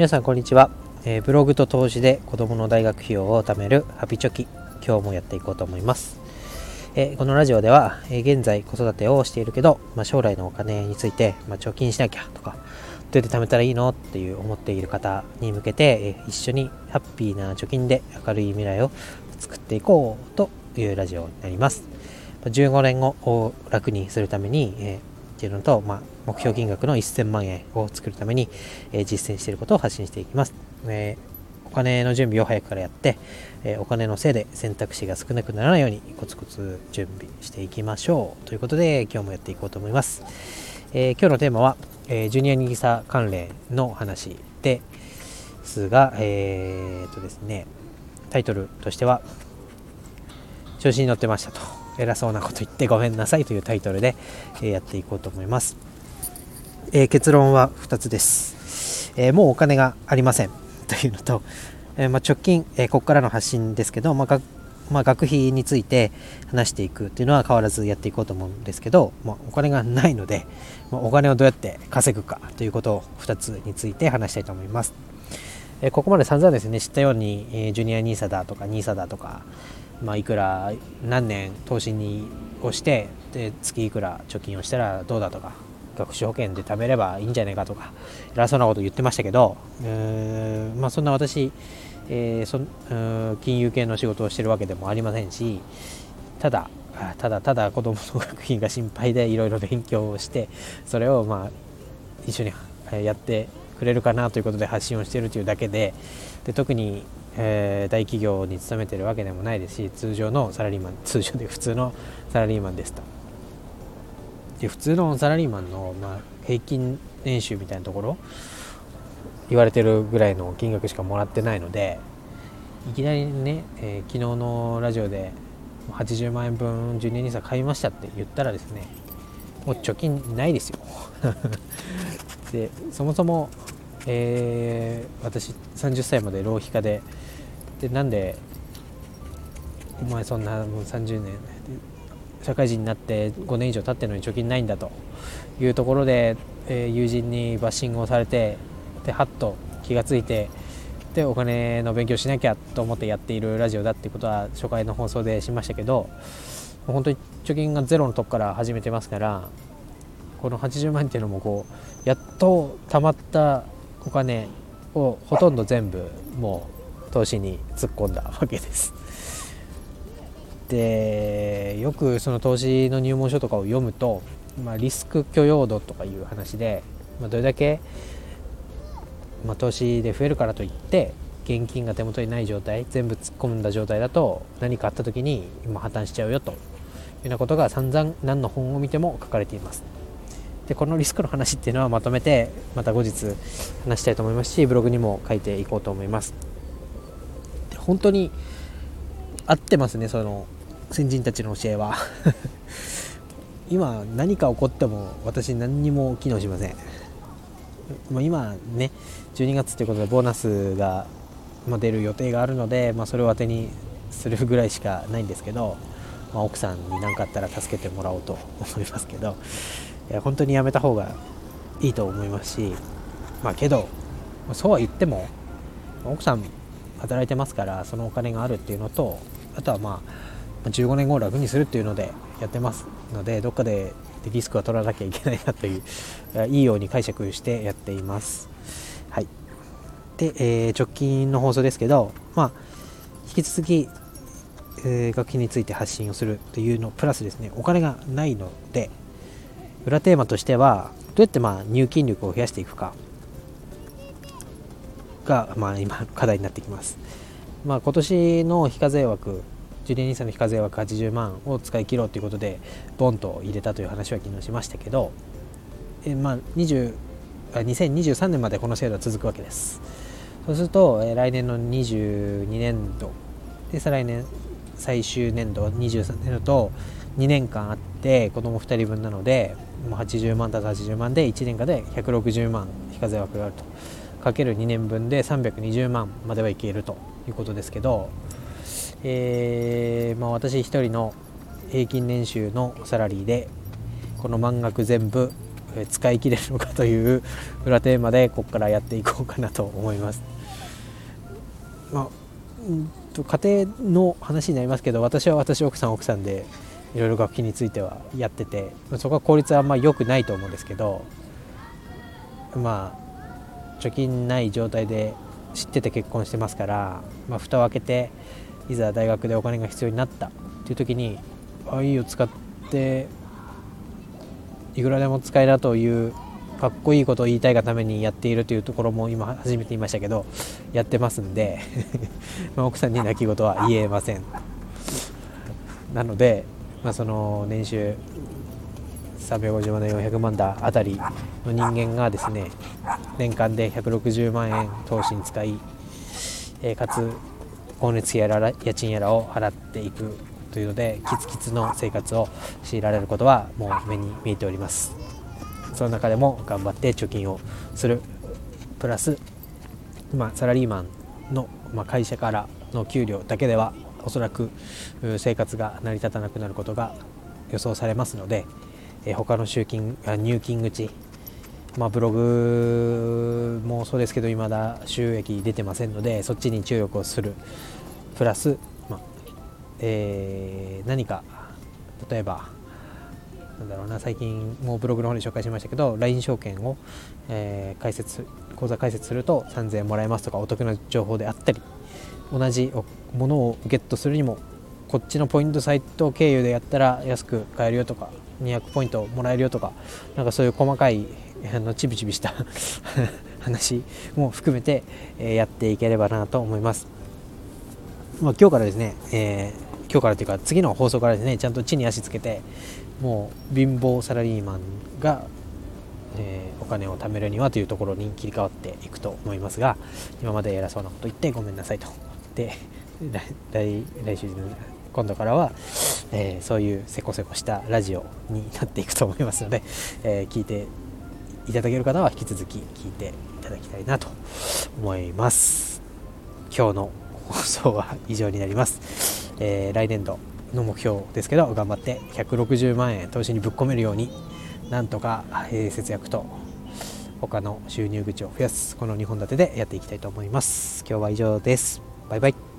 皆さんこんにちは、えーブログと投資で子供の大学費用を貯めるハピチョキ。今日もやっていこうと思います、えーこのラジオでは、え現在子育てをしているけど、まあ、将来のお金について、まあ、貯金しなきゃとかどうやって貯めたらいいの？っていう思っている方に向けて、え一緒にハッピーな貯金で明るい未来を作っていこうというラジオになります。15年後を楽にするために、えーっていうのと、まあ、目標金額の1000万円を作るために、え実践していることを発信していきます、えお金の準備を早くからやって、えお金のせいで選択肢が少なくならないようにコツコツ準備していきましょう。ということで今日もやっていこうと思います、え今日のテーマは、えジュニアニギサ関連の話ですがえーとですねタイトルとしては調子に乗ってましたと。偉そうなこと言ってごめんなさいというタイトルで、やっていこうと思います、えー結論は2つです、えーもうお金がありません。というのと、えーまあ、直近、えーここからの発信ですけど、まあがまあ、学費について話していくっていうのは変わらずやっていこうと思うんですけど、まあ、お金がないので、まあお金をどうやって稼ぐかということを2つについて話したいと思います。えーここまで散々ですね知ったように、えージュニア NISA だとか NISA だとか、まあ、いくら何年投資にをしてで月いくら貯金をしたらどうだとか学資保険で貯めればいいんじゃないかとか偉そうなこと言ってましたけどうーまあ、そんな私、えーそんうーん金融系の仕事をしてるわけでもありませんしただただただ子供の学費が心配でいろいろ勉強をしてそれをまあ一緒にやってくれるかなということで発信をしているというだけでで特に、えー大企業に勤めてるわけでもないですし通常のサラリーマン通常で普通のサラリーマンですとで普通のサラリーマンの、まあ、平均年収みたいなところ言われてるぐらいの金額しかもらってないのでいきなりね、えー昨日のラジオで80万円分ジュニア NISA 買いましたって言ったらですねもう貯金ないですよ。でそもそも、えー私30歳まで浪費家ででなんでお前そんなもう30年社会人になって5年以上経ってるのに貯金ないんだというところで、えー友人にバッシングをされてでハッと気がついてでお金の勉強しなきゃと思ってやっているラジオだってことは初回の放送でしましたけど本当に貯金がゼロのとこから始めてますからこの80万っていうのもこうやっと貯まったお金をほとんど全部もう投資に突っ込んだわけです。でよくその投資の入門書とかを読むと、まあ、リスク許容度とかいう話で、まあ、どれだけ、まあ、投資で増えるからといって現金が手元にない状態全部突っ込んだ状態だと何かあった時に今破綻しちゃうよというようなことが散々何の本を見ても書かれています。でこのリスクの話っていうのはまとめてまた後日話したいと思いますしブログにも書いていこうと思います。本当に合ってますねその先人たちの教えは。今何か起こっても私何にも機能しません。ま今ね12月ということでボーナスが出る予定があるので、まあ、それを当てにするぐらいしかないんですけど、まあ、奥さんに何かあったら助けてもらおうと思いますけどいや本当にやめた方がいいと思いますしまあけどそうは言っても奥さん働いてますからそのお金があるっていうのとあとはまあ15年後を楽にするっていうのでやってますのでどっかでリスクは取らなきゃいけないなという いいように解釈してやっています。はい、で、えー直近の放送ですけど、まあ、引き続き、えー学費について発信をするというのプラスですねお金がないので裏テーマとしてはどうやってまあ入金力を増やしていくかが、まあ、今課題になってきます。まあ、今年の非課税枠ジュニア NISA の非課税枠80万を使い切ろうということでボンと入れたという話は昨日しましたけど、えまあ、20あ2023年までこの制度は続くわけです。そうすると、え来年の22年度で再来年最終年度23年度と2年間あって子供2人分なのでもう80万たす80万で1年間で160万非課税枠があると。かける2年分で320万まではいけるということですけど、えーまあ、私一人の平均年収のサラリーでこの満額全部使い切れるのかという裏テーマでここからやっていこうかなと思います。まあ、んと家庭の話になりますけど私は私奥さん奥さんでいろいろ楽器についてはやっててそこは効率はあんま良くないと思うんですけどまあ貯金ない状態で知ってて結婚してますから、まあ、蓋を開けていざ大学でお金が必要になったっていう時にあいいよ使っていくらでも使えなというかっこいいことを言いたいがためにやっているというところも今初めて言いましたけどやってますんで ま奥さんに泣き言は言えません。なので、まあ、その年収350万円400万だあたりの人間がですね年間で160万円投資に使い、え、かつ光熱費やら家賃やらを払っていくというのでキツキツの生活を強いられることはもう目に見えております。その中でも頑張って貯金をする。プラス、まあ、サラリーマンの、まあ、会社からの給料だけではおそらく生活が成り立たなくなることが予想されますので、え他の集金入金口まあ、ブログもそうですけど未だ収益出てませんのでそっちに注力をする。プラス、まあえー、何か例えばなんだろうな最近もうブログの方で紹介しましたけど LINE 証券を、えー、解説口座開設すると3000円もらえますとかお得な情報であったり同じものをゲットするにもこっちのポイントサイト経由でやったら安く買えるよとか200ポイントもらえるよとかなんかそういう細かいあのちびちびした 話も含めて、えやっていければなと思います。まあ、今日からですね、えー、今日からというか次の放送からですねちゃんと地に足つけてもう貧乏サラリーマンが、えー、お金を貯めるにはというところに切り替わっていくと思いますが今まで偉そうなこと言ってごめんなさいとで 来来週今度からは、えー、そういうせこせこしたラジオになっていくと思いますので、えー、聞いていただける方は引き続き聞いていただきたいなと思います。今日の放送は以上になります、えー、来年度の目標ですけど頑張って160万円投資にぶっ込めるようになんとか、えー、節約と他の収入口を増やすこの2本立てでやっていきたいと思います。今日は以上です。バイバイ。